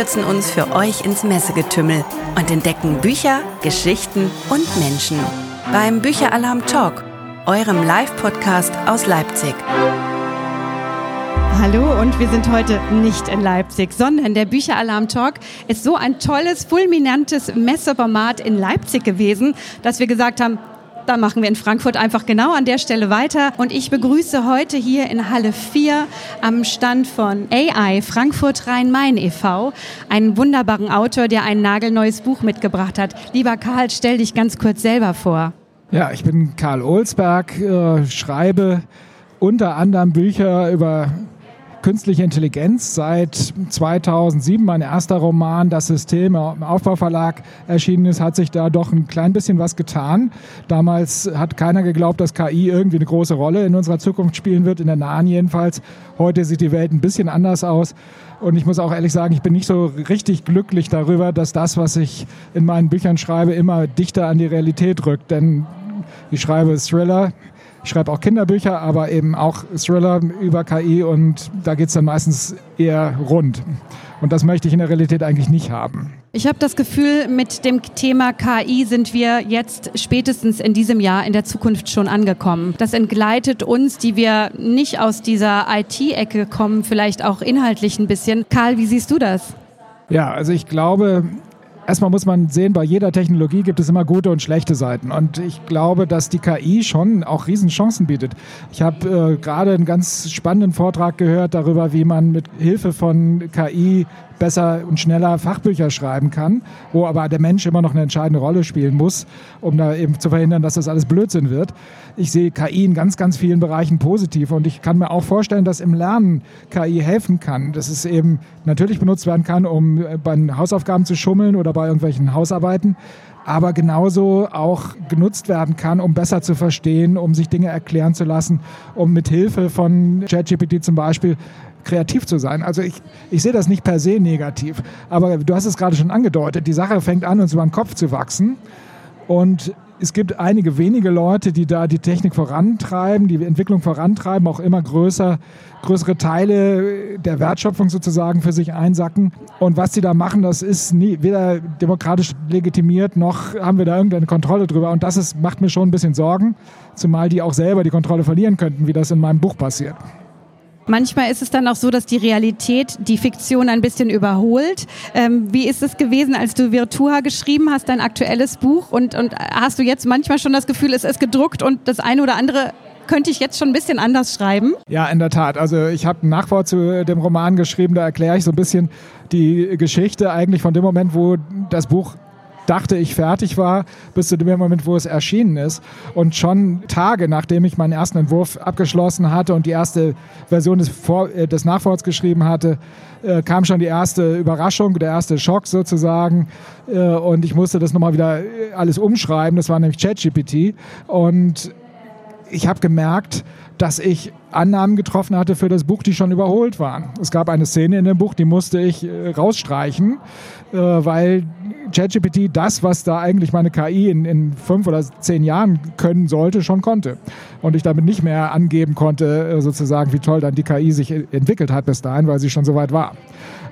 stürzen uns für euch ins Messegetümmel und entdecken Bücher, Geschichten und Menschen beim Bücheralarm Talk, eurem Live-Podcast aus Leipzig. Hallo und wir sind heute nicht in Leipzig, sondern der Bücheralarm Talk ist so ein tolles, fulminantes Messeformat in Leipzig gewesen, dass wir gesagt haben, da machen wir in Frankfurt einfach genau an der Stelle weiter. Und ich begrüße heute hier in Halle 4 am Stand von AI Frankfurt Rhein-Main e.V. einen wunderbaren Autor, der ein nagelneues Buch mitgebracht hat. Lieber Karl, stell dich ganz kurz selber vor. Ja, ich bin Karl Olsberg, äh, schreibe unter anderem Bücher über künstliche Intelligenz. Seit 2007 mein erster Roman, Das System, im Aufbauverlag erschienen ist, hat sich da doch ein klein bisschen was getan. Damals hat keiner geglaubt, dass KI irgendwie eine große Rolle in unserer Zukunft spielen wird, in der nahen jedenfalls. Heute sieht die Welt ein bisschen anders aus. Und ich muss auch ehrlich sagen, ich bin nicht so richtig glücklich darüber, dass das, was ich in meinen Büchern schreibe, immer dichter an die Realität rückt. Denn ich schreibe Thriller, ich schreibe auch Kinderbücher, aber eben auch Thriller über KI und da geht es dann meistens eher rund. Und das möchte ich in der Realität eigentlich nicht haben. Ich habe das Gefühl, mit dem Thema KI sind wir jetzt spätestens in diesem Jahr in der Zukunft schon angekommen. Das entgleitet uns, die wir nicht aus dieser IT-Ecke kommen, vielleicht auch inhaltlich ein bisschen. Karl, wie siehst du das? Ja, also ich glaube, erstmal muss man sehen, bei jeder Technologie gibt es immer gute und schlechte Seiten. Und ich glaube, dass die KI schon auch Riesenchancen bietet. Ich habe äh, gerade einen ganz spannenden Vortrag gehört darüber, wie man mit Hilfe von KI besser und schneller Fachbücher schreiben kann, wo aber der Mensch immer noch eine entscheidende Rolle spielen muss, um da eben zu verhindern, dass das alles Blödsinn wird. Ich sehe KI in ganz, ganz vielen Bereichen positiv und ich kann mir auch vorstellen, dass im Lernen KI helfen kann, dass es eben natürlich benutzt werden kann, um äh, bei Hausaufgaben zu schummeln oder bei irgendwelchen Hausarbeiten, aber genauso auch genutzt werden kann, um besser zu verstehen, um sich Dinge erklären zu lassen, um mit Hilfe von ChatGPT zum Beispiel kreativ zu sein. Also ich, ich sehe das nicht per se negativ, aber du hast es gerade schon angedeutet, die Sache fängt an, uns über den Kopf zu wachsen und es gibt einige wenige Leute, die da die Technik vorantreiben, die Entwicklung vorantreiben, auch immer größer, größere Teile der Wertschöpfung sozusagen für sich einsacken. Und was sie da machen, das ist nie, weder demokratisch legitimiert, noch haben wir da irgendeine Kontrolle drüber. Und das ist, macht mir schon ein bisschen Sorgen, zumal die auch selber die Kontrolle verlieren könnten, wie das in meinem Buch passiert. Manchmal ist es dann auch so, dass die Realität die Fiktion ein bisschen überholt. Ähm, wie ist es gewesen, als du Virtua geschrieben hast, dein aktuelles Buch? Und, und hast du jetzt manchmal schon das Gefühl, es ist gedruckt und das eine oder andere könnte ich jetzt schon ein bisschen anders schreiben? Ja, in der Tat. Also ich habe ein Nachwort zu dem Roman geschrieben, da erkläre ich so ein bisschen die Geschichte eigentlich von dem Moment, wo das Buch dachte ich fertig war, bis zu dem Moment, wo es erschienen ist. Und schon Tage, nachdem ich meinen ersten Entwurf abgeschlossen hatte und die erste Version des, Vor äh, des Nachworts geschrieben hatte, äh, kam schon die erste Überraschung, der erste Schock sozusagen. Äh, und ich musste das nochmal wieder äh, alles umschreiben. Das war nämlich ChatGPT. Und ich habe gemerkt, dass ich Annahmen getroffen hatte für das Buch, die schon überholt waren. Es gab eine Szene in dem Buch, die musste ich äh, rausstreichen, äh, weil ChatGPT das, was da eigentlich meine KI in, in, fünf oder zehn Jahren können sollte, schon konnte. Und ich damit nicht mehr angeben konnte, äh, sozusagen, wie toll dann die KI sich entwickelt hat bis dahin, weil sie schon so weit war.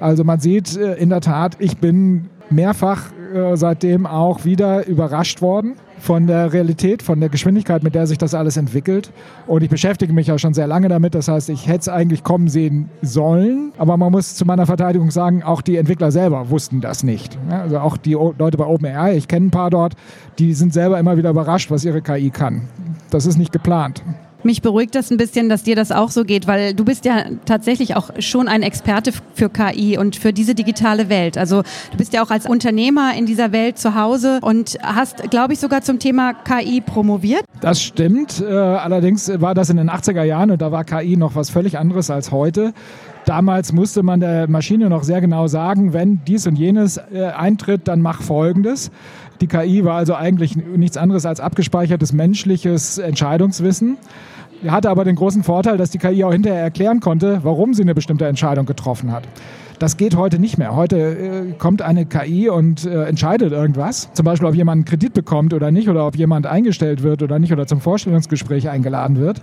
Also man sieht äh, in der Tat, ich bin mehrfach äh, seitdem auch wieder überrascht worden von der Realität, von der Geschwindigkeit, mit der sich das alles entwickelt. Und ich beschäftige mich ja schon sehr lange damit. Das heißt, ich hätte es eigentlich kommen sehen sollen. Aber man muss zu meiner Verteidigung sagen, auch die Entwickler selber wussten das nicht. Also auch die Leute bei OpenAI, ich kenne ein paar dort, die sind selber immer wieder überrascht, was ihre KI kann. Das ist nicht geplant. Mich beruhigt das ein bisschen, dass dir das auch so geht, weil du bist ja tatsächlich auch schon ein Experte für KI und für diese digitale Welt. Also du bist ja auch als Unternehmer in dieser Welt zu Hause und hast, glaube ich, sogar zum Thema KI promoviert. Das stimmt. Äh, allerdings war das in den 80er Jahren und da war KI noch was völlig anderes als heute. Damals musste man der Maschine noch sehr genau sagen, wenn dies und jenes äh, eintritt, dann mach Folgendes. Die KI war also eigentlich nichts anderes als abgespeichertes menschliches Entscheidungswissen. Hatte aber den großen Vorteil, dass die KI auch hinterher erklären konnte, warum sie eine bestimmte Entscheidung getroffen hat. Das geht heute nicht mehr. Heute äh, kommt eine KI und äh, entscheidet irgendwas. Zum Beispiel, ob jemand einen Kredit bekommt oder nicht oder ob jemand eingestellt wird oder nicht oder zum Vorstellungsgespräch eingeladen wird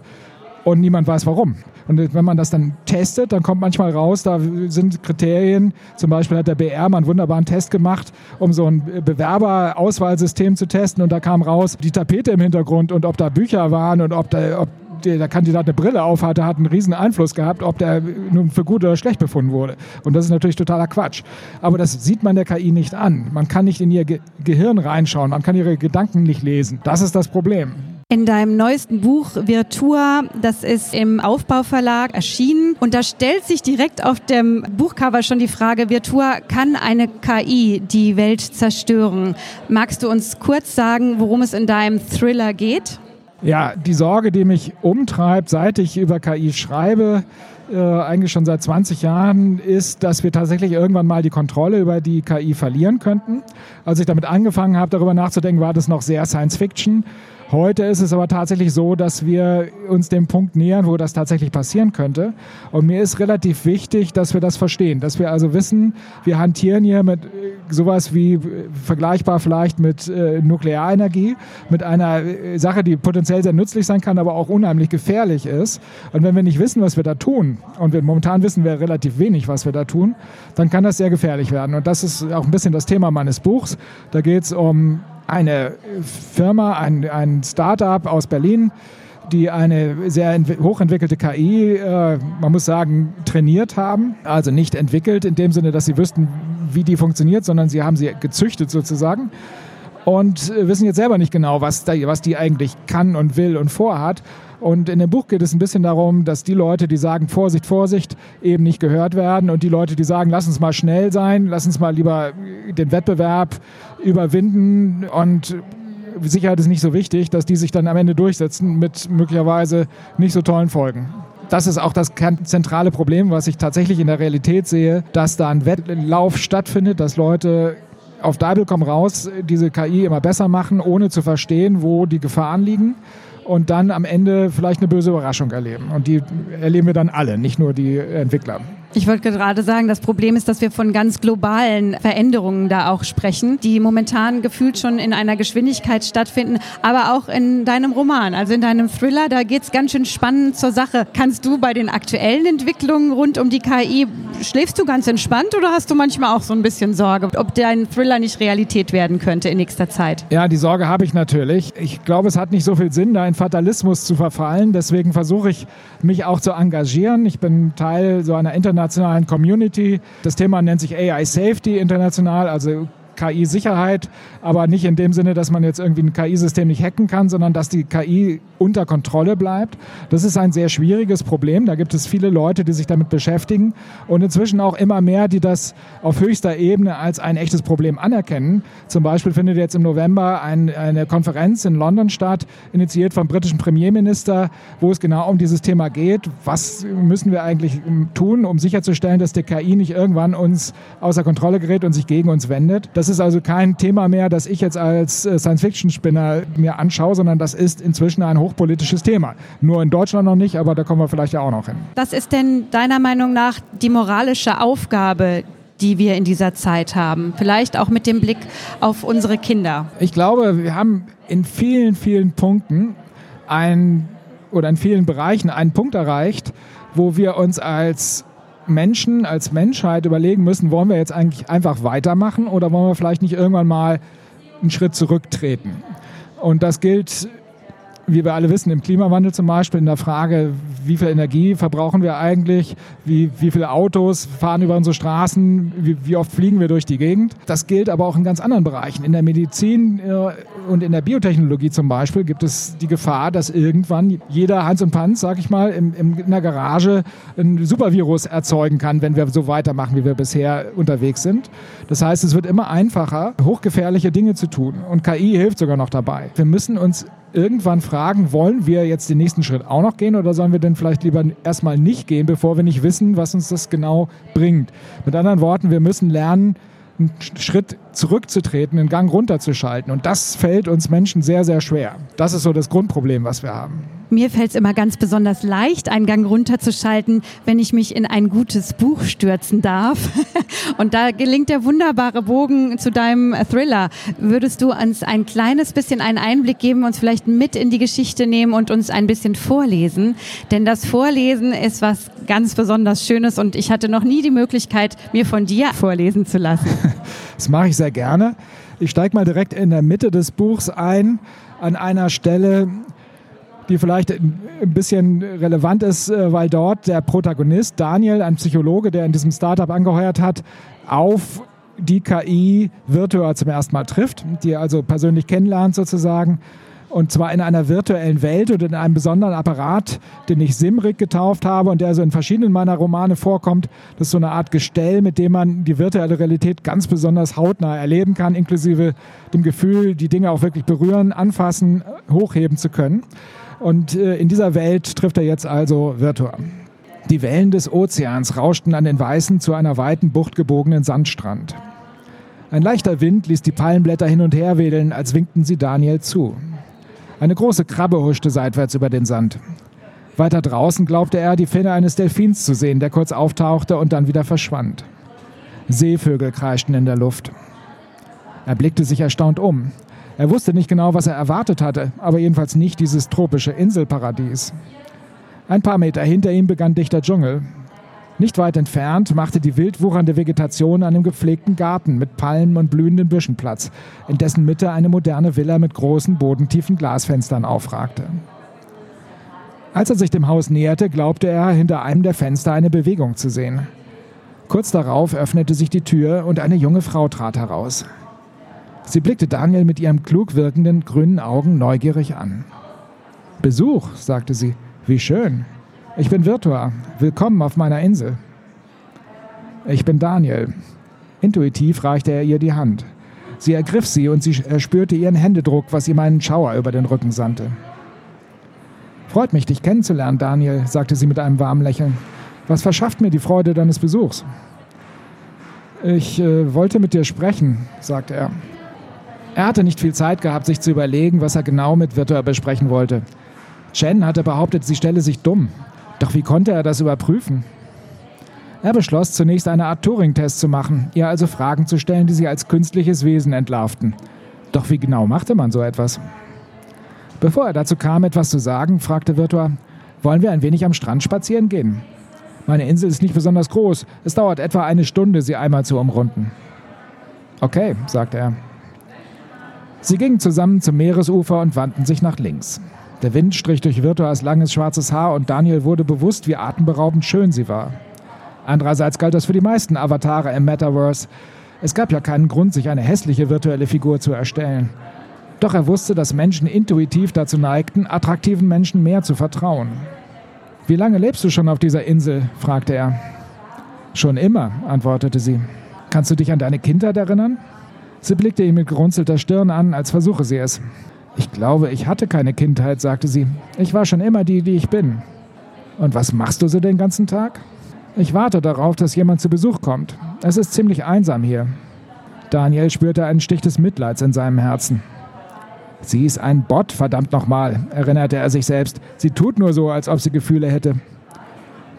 und niemand weiß warum. Und wenn man das dann testet, dann kommt manchmal raus, da sind Kriterien, zum Beispiel hat der BR mal einen wunderbaren Test gemacht, um so ein Bewerberauswahlsystem zu testen und da kam raus, die Tapete im Hintergrund und ob da Bücher waren und ob, da, ob der Kandidat eine Brille auf hatte, hat einen riesen Einfluss gehabt, ob der nun für gut oder schlecht befunden wurde. Und das ist natürlich totaler Quatsch. Aber das sieht man der KI nicht an. Man kann nicht in ihr Ge Gehirn reinschauen, man kann ihre Gedanken nicht lesen. Das ist das Problem. In deinem neuesten Buch Virtua, das ist im Aufbauverlag erschienen und da stellt sich direkt auf dem Buchcover schon die Frage, Virtua, kann eine KI die Welt zerstören? Magst du uns kurz sagen, worum es in deinem Thriller geht? Ja, die Sorge, die mich umtreibt, seit ich über KI schreibe, äh, eigentlich schon seit 20 Jahren, ist, dass wir tatsächlich irgendwann mal die Kontrolle über die KI verlieren könnten. Als ich damit angefangen habe, darüber nachzudenken, war das noch sehr Science Fiction. Heute ist es aber tatsächlich so, dass wir uns dem Punkt nähern, wo das tatsächlich passieren könnte. Und mir ist relativ wichtig, dass wir das verstehen, dass wir also wissen, wir hantieren hier mit äh, sowas wie äh, vergleichbar vielleicht mit äh, Nuklearenergie, mit einer äh, Sache, die potenziell sehr nützlich sein kann, aber auch unheimlich gefährlich ist. Und wenn wir nicht wissen, was wir da tun, und wir, momentan wissen wir relativ wenig, was wir da tun, dann kann das sehr gefährlich werden. Und das ist auch ein bisschen das Thema meines Buchs. Da geht es um eine Firma, ein, ein Startup aus Berlin, die eine sehr hochentwickelte KI, äh, man muss sagen, trainiert haben. Also nicht entwickelt in dem Sinne, dass sie wüssten, wie die funktioniert, sondern sie haben sie gezüchtet sozusagen und wissen jetzt selber nicht genau, was, da, was die eigentlich kann und will und vorhat. Und in dem Buch geht es ein bisschen darum, dass die Leute, die sagen Vorsicht, Vorsicht, eben nicht gehört werden. Und die Leute, die sagen, lass uns mal schnell sein, lass uns mal lieber den Wettbewerb überwinden. Und Sicherheit ist nicht so wichtig, dass die sich dann am Ende durchsetzen mit möglicherweise nicht so tollen Folgen. Das ist auch das zentrale Problem, was ich tatsächlich in der Realität sehe, dass da ein Wettlauf stattfindet, dass Leute auf Deibel komm raus diese KI immer besser machen, ohne zu verstehen, wo die Gefahren liegen und dann am Ende vielleicht eine böse Überraschung erleben. Und die erleben wir dann alle, nicht nur die Entwickler. Ich wollte gerade sagen, das Problem ist, dass wir von ganz globalen Veränderungen da auch sprechen, die momentan gefühlt schon in einer Geschwindigkeit stattfinden, aber auch in deinem Roman, also in deinem Thriller, da geht es ganz schön spannend zur Sache. Kannst du bei den aktuellen Entwicklungen rund um die KI, schläfst du ganz entspannt oder hast du manchmal auch so ein bisschen Sorge, ob dein Thriller nicht Realität werden könnte in nächster Zeit? Ja, die Sorge habe ich natürlich. Ich glaube, es hat nicht so viel Sinn, da in Fatalismus zu verfallen. Deswegen versuche ich, mich auch zu engagieren. Ich bin Teil so einer internationalen internationalen Community. Das Thema nennt sich AI Safety international, also KI-Sicherheit, aber nicht in dem Sinne, dass man jetzt irgendwie ein KI-System nicht hacken kann, sondern dass die KI unter Kontrolle bleibt. Das ist ein sehr schwieriges Problem. Da gibt es viele Leute, die sich damit beschäftigen und inzwischen auch immer mehr, die das auf höchster Ebene als ein echtes Problem anerkennen. Zum Beispiel findet jetzt im November ein, eine Konferenz in London statt, initiiert vom britischen Premierminister, wo es genau um dieses Thema geht. Was müssen wir eigentlich tun, um sicherzustellen, dass der KI nicht irgendwann uns außer Kontrolle gerät und sich gegen uns wendet? Das ist also kein Thema mehr, das ich jetzt als äh, Science-Fiction-Spinner mir anschaue, sondern das ist inzwischen ein hochpolitisches Thema. Nur in Deutschland noch nicht, aber da kommen wir vielleicht ja auch noch hin. Was ist denn deiner Meinung nach die moralische Aufgabe, die wir in dieser Zeit haben? Vielleicht auch mit dem Blick auf unsere Kinder. Ich glaube, wir haben in vielen, vielen Punkten ein oder in vielen Bereichen einen Punkt erreicht, wo wir uns als Menschen, als Menschheit überlegen müssen, wollen wir jetzt eigentlich einfach weitermachen oder wollen wir vielleicht nicht irgendwann mal einen Schritt zurücktreten? Und das gilt wie wir alle wissen, im Klimawandel zum Beispiel, in der Frage, wie viel Energie verbrauchen wir eigentlich, wie, wie viele Autos fahren über unsere Straßen, wie, wie oft fliegen wir durch die Gegend. Das gilt aber auch in ganz anderen Bereichen. In der Medizin äh, und in der Biotechnologie zum Beispiel gibt es die Gefahr, dass irgendwann jeder Hans und Panz, sag ich mal, im, in der Garage ein Supervirus erzeugen kann, wenn wir so weitermachen, wie wir bisher unterwegs sind. Das heißt, es wird immer einfacher, hochgefährliche Dinge zu tun. Und KI hilft sogar noch dabei. Wir müssen uns irgendwann fragen, wollen wir jetzt den nächsten Schritt auch noch gehen oder sollen wir denn vielleicht lieber erstmal nicht gehen, bevor wir nicht wissen, was uns das genau bringt? Mit anderen Worten, wir müssen lernen, einen Schritt zurückzutreten, den Gang runterzuschalten. Und das fällt uns Menschen sehr, sehr schwer. Das ist so das Grundproblem, was wir haben. Mir fällt es immer ganz besonders leicht, einen Gang runterzuschalten, wenn ich mich in ein gutes Buch stürzen darf. Und da gelingt der wunderbare Bogen zu deinem Thriller. Würdest du uns ein kleines bisschen einen Einblick geben, uns vielleicht mit in die Geschichte nehmen und uns ein bisschen vorlesen? Denn das Vorlesen ist was ganz besonders Schönes und ich hatte noch nie die Möglichkeit, mir von dir vorlesen zu lassen. Das mache ich sehr gerne. Ich steige mal direkt in der Mitte des Buchs ein, an einer Stelle, die vielleicht ein bisschen relevant ist, äh, weil dort der Protagonist Daniel, ein Psychologe, der in diesem Startup angeheuert hat, auf die KI Virtua zum ersten Mal trifft, die er also persönlich kennenlernt sozusagen. Und zwar in einer virtuellen Welt und in einem besonderen Apparat, den ich Simrik getauft habe und der also in verschiedenen meiner Romane vorkommt. Das ist so eine Art Gestell, mit dem man die virtuelle Realität ganz besonders hautnah erleben kann, inklusive dem Gefühl, die Dinge auch wirklich berühren, anfassen, hochheben zu können. Und äh, in dieser Welt trifft er jetzt also Virtua. Die Wellen des Ozeans rauschten an den weißen, zu einer weiten Bucht gebogenen Sandstrand. Ein leichter Wind ließ die Palmenblätter hin und her wedeln, als winkten sie Daniel zu. Eine große Krabbe huschte seitwärts über den Sand. Weiter draußen glaubte er, die Finne eines Delfins zu sehen, der kurz auftauchte und dann wieder verschwand. Seevögel kreischten in der Luft. Er blickte sich erstaunt um. Er wusste nicht genau, was er erwartet hatte, aber jedenfalls nicht dieses tropische Inselparadies. Ein paar Meter hinter ihm begann dichter Dschungel. Nicht weit entfernt machte die wild wuchernde Vegetation einem gepflegten Garten mit Palmen und blühenden Büschen Platz, in dessen Mitte eine moderne Villa mit großen, bodentiefen Glasfenstern aufragte. Als er sich dem Haus näherte, glaubte er, hinter einem der Fenster eine Bewegung zu sehen. Kurz darauf öffnete sich die Tür und eine junge Frau trat heraus. Sie blickte Daniel mit ihren klug wirkenden grünen Augen neugierig an. Besuch, sagte sie. Wie schön. Ich bin Virtua. Willkommen auf meiner Insel. Ich bin Daniel. Intuitiv reichte er ihr die Hand. Sie ergriff sie und sie spürte ihren Händedruck, was ihm einen Schauer über den Rücken sandte. Freut mich, dich kennenzulernen, Daniel, sagte sie mit einem warmen Lächeln. Was verschafft mir die Freude deines Besuchs? Ich äh, wollte mit dir sprechen, sagte er. Er hatte nicht viel Zeit gehabt, sich zu überlegen, was er genau mit Virtua besprechen wollte. Chen hatte behauptet, sie stelle sich dumm. Doch wie konnte er das überprüfen? Er beschloss zunächst eine Art Turing-Test zu machen, ihr also Fragen zu stellen, die sie als künstliches Wesen entlarvten. Doch wie genau machte man so etwas? Bevor er dazu kam, etwas zu sagen, fragte Virtua, wollen wir ein wenig am Strand spazieren gehen? Meine Insel ist nicht besonders groß. Es dauert etwa eine Stunde, sie einmal zu umrunden. Okay, sagte er. Sie gingen zusammen zum Meeresufer und wandten sich nach links. Der Wind strich durch Virtuas langes schwarzes Haar und Daniel wurde bewusst, wie atemberaubend schön sie war. Andererseits galt das für die meisten Avatare im Metaverse. Es gab ja keinen Grund, sich eine hässliche virtuelle Figur zu erstellen. Doch er wusste, dass Menschen intuitiv dazu neigten, attraktiven Menschen mehr zu vertrauen. Wie lange lebst du schon auf dieser Insel? fragte er. Schon immer, antwortete sie. Kannst du dich an deine Kindheit erinnern? Sie blickte ihn mit gerunzelter Stirn an, als versuche sie es. Ich glaube, ich hatte keine Kindheit, sagte sie. Ich war schon immer die, die ich bin. Und was machst du so den ganzen Tag? Ich warte darauf, dass jemand zu Besuch kommt. Es ist ziemlich einsam hier. Daniel spürte einen Stich des Mitleids in seinem Herzen. Sie ist ein Bot, verdammt nochmal, erinnerte er sich selbst. Sie tut nur so, als ob sie Gefühle hätte.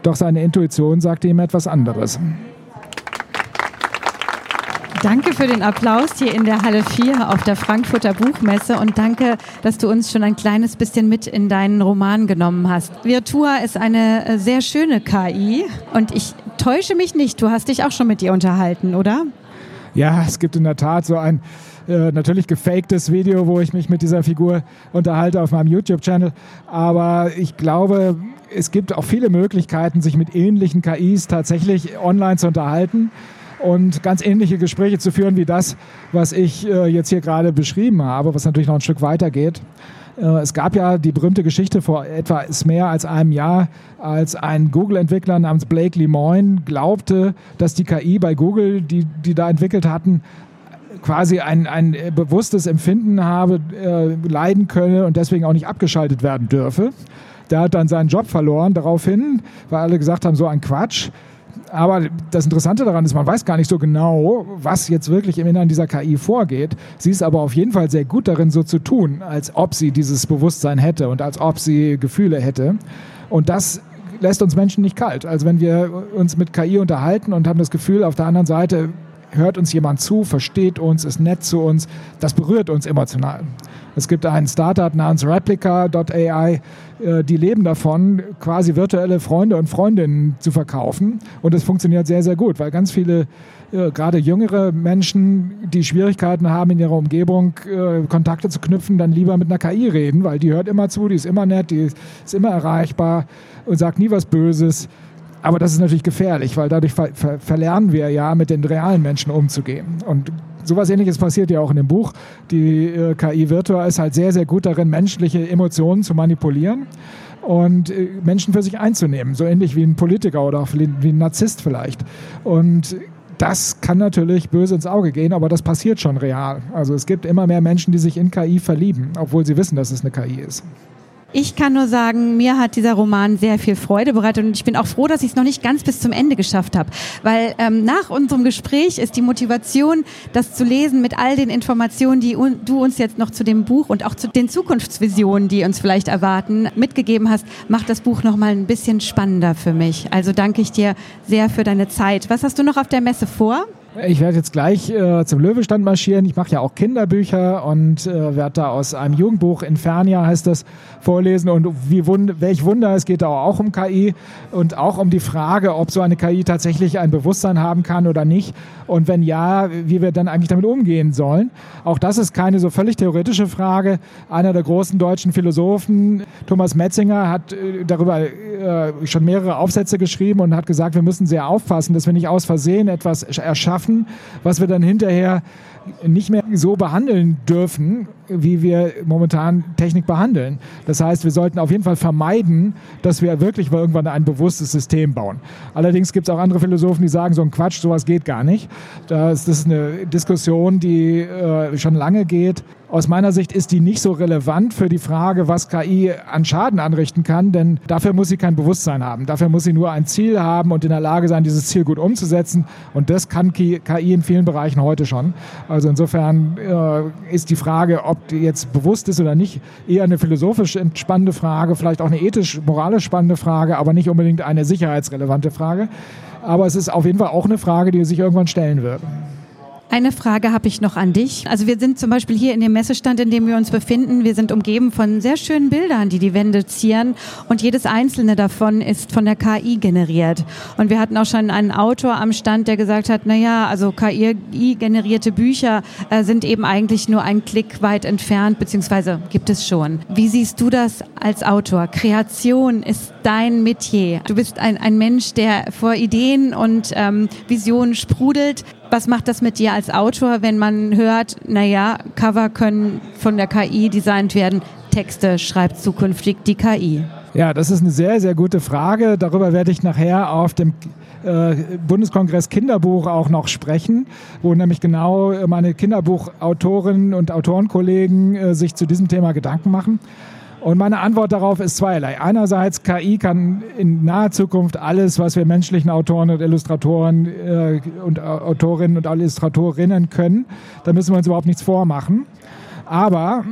Doch seine Intuition sagte ihm etwas anderes. Danke für den Applaus hier in der Halle 4 auf der Frankfurter Buchmesse und danke, dass du uns schon ein kleines bisschen mit in deinen Roman genommen hast. Virtua ist eine äh, sehr schöne KI und ich täusche mich nicht, du hast dich auch schon mit ihr unterhalten, oder? Ja, es gibt in der Tat so ein äh, natürlich gefaktes Video, wo ich mich mit dieser Figur unterhalte auf meinem YouTube-Channel. Aber ich glaube, es gibt auch viele Möglichkeiten, sich mit ähnlichen KIs tatsächlich online zu unterhalten und ganz ähnliche Gespräche zu führen wie das, was ich äh, jetzt hier gerade beschrieben habe, was natürlich noch ein Stück weiter geht. Äh, es gab ja die berühmte Geschichte vor etwa mehr als einem Jahr, als ein Google-Entwickler namens Blake Lemoine glaubte, dass die KI bei Google, die die da entwickelt hatten, quasi ein, ein bewusstes Empfinden habe, äh, leiden könne und deswegen auch nicht abgeschaltet werden dürfe. Der hat dann seinen Job verloren daraufhin, weil alle gesagt haben, so ein Quatsch Aber das Interessante daran ist, man weiß gar nicht so genau, was jetzt wirklich im Innern dieser KI vorgeht. Sie ist aber auf jeden Fall sehr gut darin, so zu tun, als ob sie dieses Bewusstsein hätte und als ob sie Gefühle hätte. Und das lässt uns Menschen nicht kalt. Also wenn wir uns mit KI unterhalten und haben das Gefühl, auf der anderen Seite hört uns jemand zu, versteht uns, ist nett zu uns, das berührt uns emotional. Es gibt ein Startup namens Replica.ai, äh, die leben davon, quasi virtuelle Freunde und Freundinnen zu verkaufen. Und es funktioniert sehr, sehr gut, weil ganz viele, äh, gerade jüngere Menschen, die Schwierigkeiten haben, in ihrer Umgebung äh, Kontakte zu knüpfen, dann lieber mit einer KI reden, weil die hört immer zu, die ist immer nett, die ist immer erreichbar und sagt nie was Böses. Aber das ist natürlich gefährlich, weil dadurch ver ver verlernen wir ja, mit den realen Menschen umzugehen. Und sowas ähnliches passiert ja auch in dem Buch. Die äh, KI Virtua ist halt sehr, sehr gut darin, menschliche Emotionen zu manipulieren und äh, Menschen für sich einzunehmen. So ähnlich wie ein Politiker oder auch wie ein Narzisst vielleicht. Und das kann natürlich böse ins Auge gehen, aber das passiert schon real. Also es gibt immer mehr Menschen, die sich in KI verlieben, obwohl sie wissen, dass es eine KI ist. Ich kann nur sagen, mir hat dieser Roman sehr viel Freude bereitet und ich bin auch froh, dass ich es noch nicht ganz bis zum Ende geschafft habe, weil ähm, nach unserem Gespräch ist die Motivation, das zu lesen mit all den Informationen, die un du uns jetzt noch zu dem Buch und auch zu den Zukunftsvisionen, die uns vielleicht erwarten, mitgegeben hast, macht das Buch noch mal ein bisschen spannender für mich. Also danke ich dir sehr für deine Zeit. Was hast du noch auf der Messe vor? Ich werde jetzt gleich äh, zum Löwestand marschieren. Ich mache ja auch Kinderbücher und äh, werde da aus einem Jugendbuch Infernia heißt das vorlesen. Und wie wund welch Wunder, es geht da auch um KI und auch um die Frage, ob so eine KI tatsächlich ein Bewusstsein haben kann oder nicht. Und wenn ja, wie wir dann eigentlich damit umgehen sollen. Auch das ist keine so völlig theoretische Frage. Einer der großen deutschen Philosophen, Thomas Metzinger, hat äh, darüber äh, schon mehrere Aufsätze geschrieben und hat gesagt, wir müssen sehr aufpassen, dass wir nicht aus Versehen etwas erschaffen, was wir dann hinterher nicht mehr so behandeln dürfen, wie wir momentan Technik behandeln. Das heißt, wir sollten auf jeden Fall vermeiden, dass wir wirklich mal irgendwann ein bewusstes System bauen. Allerdings gibt es auch andere Philosophen, die sagen, so ein Quatsch, sowas geht gar nicht. Das, ist eine Diskussion, die äh, schon lange geht. Aus meiner Sicht ist die nicht so relevant für die Frage, was KI an Schaden anrichten kann, denn dafür muss sie kein Bewusstsein haben. Dafür muss sie nur ein Ziel haben und in der Lage sein, dieses Ziel gut umzusetzen. Und das kann KI in vielen Bereichen heute schon. Also insofern äh, ist die Frage, ob die jetzt bewusst ist oder nicht, eher eine philosophisch spannende Frage, vielleicht auch eine ethisch-moralisch spannende Frage, aber nicht unbedingt eine sicherheitsrelevante Frage. Aber es ist auf jeden Fall auch eine Frage, die sich irgendwann stellen wird. Eine Frage habe ich noch an dich. Also wir sind zum Beispiel hier in dem Messestand, in dem wir uns befinden. Wir sind umgeben von sehr schönen Bildern, die die Wände zieren. Und jedes einzelne davon ist von der KI generiert. Und wir hatten auch schon einen Autor am Stand, der gesagt hat, na ja, also KI-generierte Bücher äh, sind eben eigentlich nur ein Klick weit entfernt, beziehungsweise gibt es schon. Wie siehst du das als Autor? Kreation ist dein Metier. Du bist ein, ein Mensch, der vor Ideen und ähm, Visionen sprudelt. Was macht das mit dir als Autor, wenn man hört, naja, Cover können von der KI designt werden, Texte schreibt zukünftig die KI? Ja, das ist eine sehr, sehr gute Frage. Darüber werde ich nachher auf dem äh, Bundeskongress Kinderbuch auch noch sprechen, wo nämlich genau meine Kinderbuchautorinnen und Autorenkollegen äh, sich zu diesem Thema Gedanken machen. Und meine Antwort darauf ist zweierlei. Einerseits, KI kann in naher Zukunft alles, was wir menschlichen Autoren und Illustratoren äh, und Autorinnen und Illustratorinnen können. Da müssen wir uns überhaupt nichts vormachen. Aber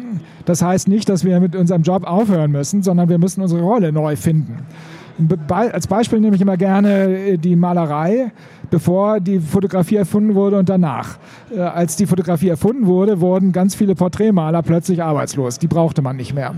das heißt nicht, dass wir mit unserem Job aufhören müssen, sondern wir müssen unsere Rolle neu finden. Als Beispiel nehme ich immer gerne äh, die Malerei, bevor die Fotografie erfunden wurde und danach. Äh, als die Fotografie erfunden wurde, wurden ganz viele Porträtmaler plötzlich arbeitslos. Die brauchte man nicht mehr.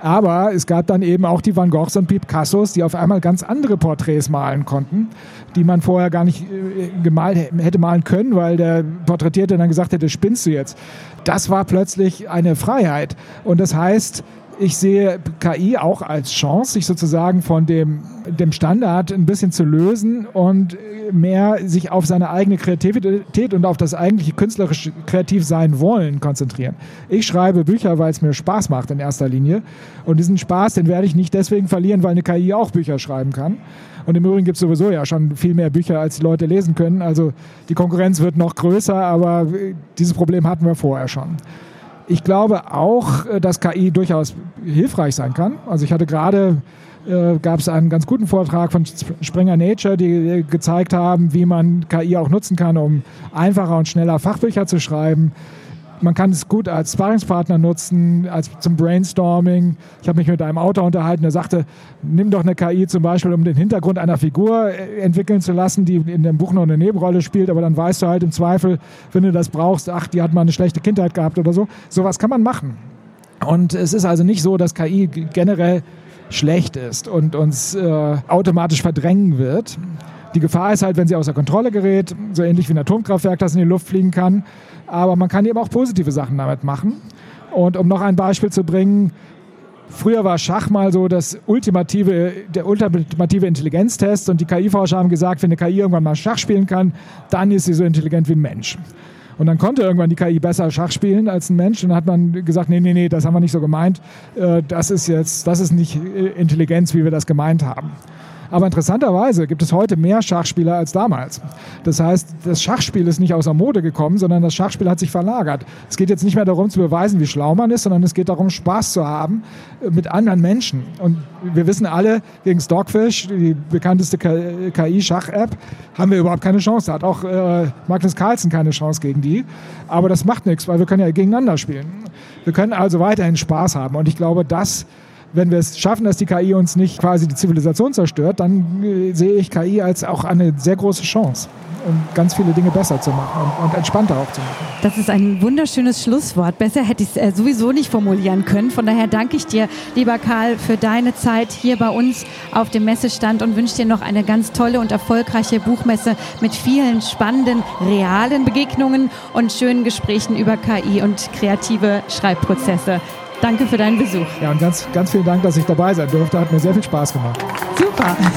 Aber es gab dann eben auch die Van Goghs und Picassos, die auf einmal ganz andere Porträts malen konnten, die man vorher gar nicht äh, gemalt hätte malen können, weil der Porträtierte dann gesagt hätte, spinnst du jetzt. Das war plötzlich eine Freiheit. Und das heißt, ich sehe KI auch als Chance, sich sozusagen von dem, dem Standard ein bisschen zu lösen und mehr sich auf seine eigene Kreativität und auf das eigentliche künstlerische kreativ sein wollen konzentrieren. Ich schreibe Bücher, weil es mir Spaß macht in erster Linie. Und diesen Spaß, den werde ich nicht deswegen verlieren, weil eine KI auch Bücher schreiben kann. Und im Übrigen gibt es sowieso ja schon viel mehr Bücher, als die Leute lesen können. Also die Konkurrenz wird noch größer, aber dieses Problem hatten wir vorher schon. Ich glaube auch, äh, dass KI durchaus hilfreich sein kann. Also ich hatte gerade äh, gab es einen ganz guten Vortrag von Springer Nature, die gezeigt haben, wie man KI auch nutzen kann, um einfacher und schneller Fachbücher zu schreiben. Man kann es gut als Sparringspartner nutzen, als zum Brainstorming. Ich habe mich mit einem Autor unterhalten, der sagte, nimm doch eine KI zum Beispiel, um den Hintergrund einer Figur äh, entwickeln zu lassen, die in dem Buch noch eine Nebenrolle spielt, aber dann weißt du halt im Zweifel, wenn du das brauchst, ach, die hat mal eine schlechte Kindheit gehabt oder so. Sowas kann man machen. Und es ist also nicht so, dass KI generell schlecht ist und uns äh, automatisch verdrängen wird. Die Gefahr ist halt, wenn sie außer Kontrolle gerät, so ähnlich wie ein Atomkraftwerk, das in die Luft fliegen kann. Aber man kann eben auch positive Sachen damit machen. Und um noch ein Beispiel zu bringen, Früher war Schach mal so das ultimative, der ultimative Intelligenztest und die KI-Forscher haben gesagt, wenn eine KI irgendwann mal Schach spielen kann, dann ist sie so intelligent wie ein Mensch. Und dann konnte irgendwann die KI besser Schach spielen als ein Mensch. Und dann hat man gesagt, nee, nee, nee, das haben wir nicht so gemeint. Äh, das ist jetzt, das ist nicht äh, Intelligenz, wie wir das gemeint haben. Aber interessanterweise gibt es heute mehr Schachspieler als damals. Das heißt, das Schachspiel ist nicht außer Mode gekommen, sondern das Schachspiel hat sich verlagert. Es geht jetzt nicht mehr darum zu beweisen, wie schlau man ist, sondern es geht darum, Spaß zu haben äh, mit anderen Menschen. Und wir wissen alle, gegen Stockfish, die bekannteste KI-Schach-App, haben wir überhaupt keine Chance. Da hat auch äh, Magnus Carlsen keine Chance gegen die. Aber das macht nichts, weil wir können ja gegeneinander spielen. Wir können also weiterhin Spaß haben. Und ich glaube, das wenn wir es schaffen, dass die KI uns nicht quasi die Zivilisation zerstört, dann äh, sehe ich KI als auch eine sehr große Chance um ganz viele Dinge besser zu machen und, und, entspannter auch zu machen. Das ist ein wunderschönes Schlusswort. Besser hätte ich es äh, sowieso nicht formulieren können. Von daher danke ich dir, lieber Karl, für deine Zeit hier bei uns auf dem Messestand und wünsche dir noch eine ganz tolle und erfolgreiche Buchmesse mit vielen spannenden, realen Begegnungen und schönen Gesprächen über KI und kreative Schreibprozesse. Danke für deinen Besuch. Ja, und ganz, ganz vielen Dank, dass ich dabei sein durfte. Hat mir sehr viel Spaß gemacht. Super.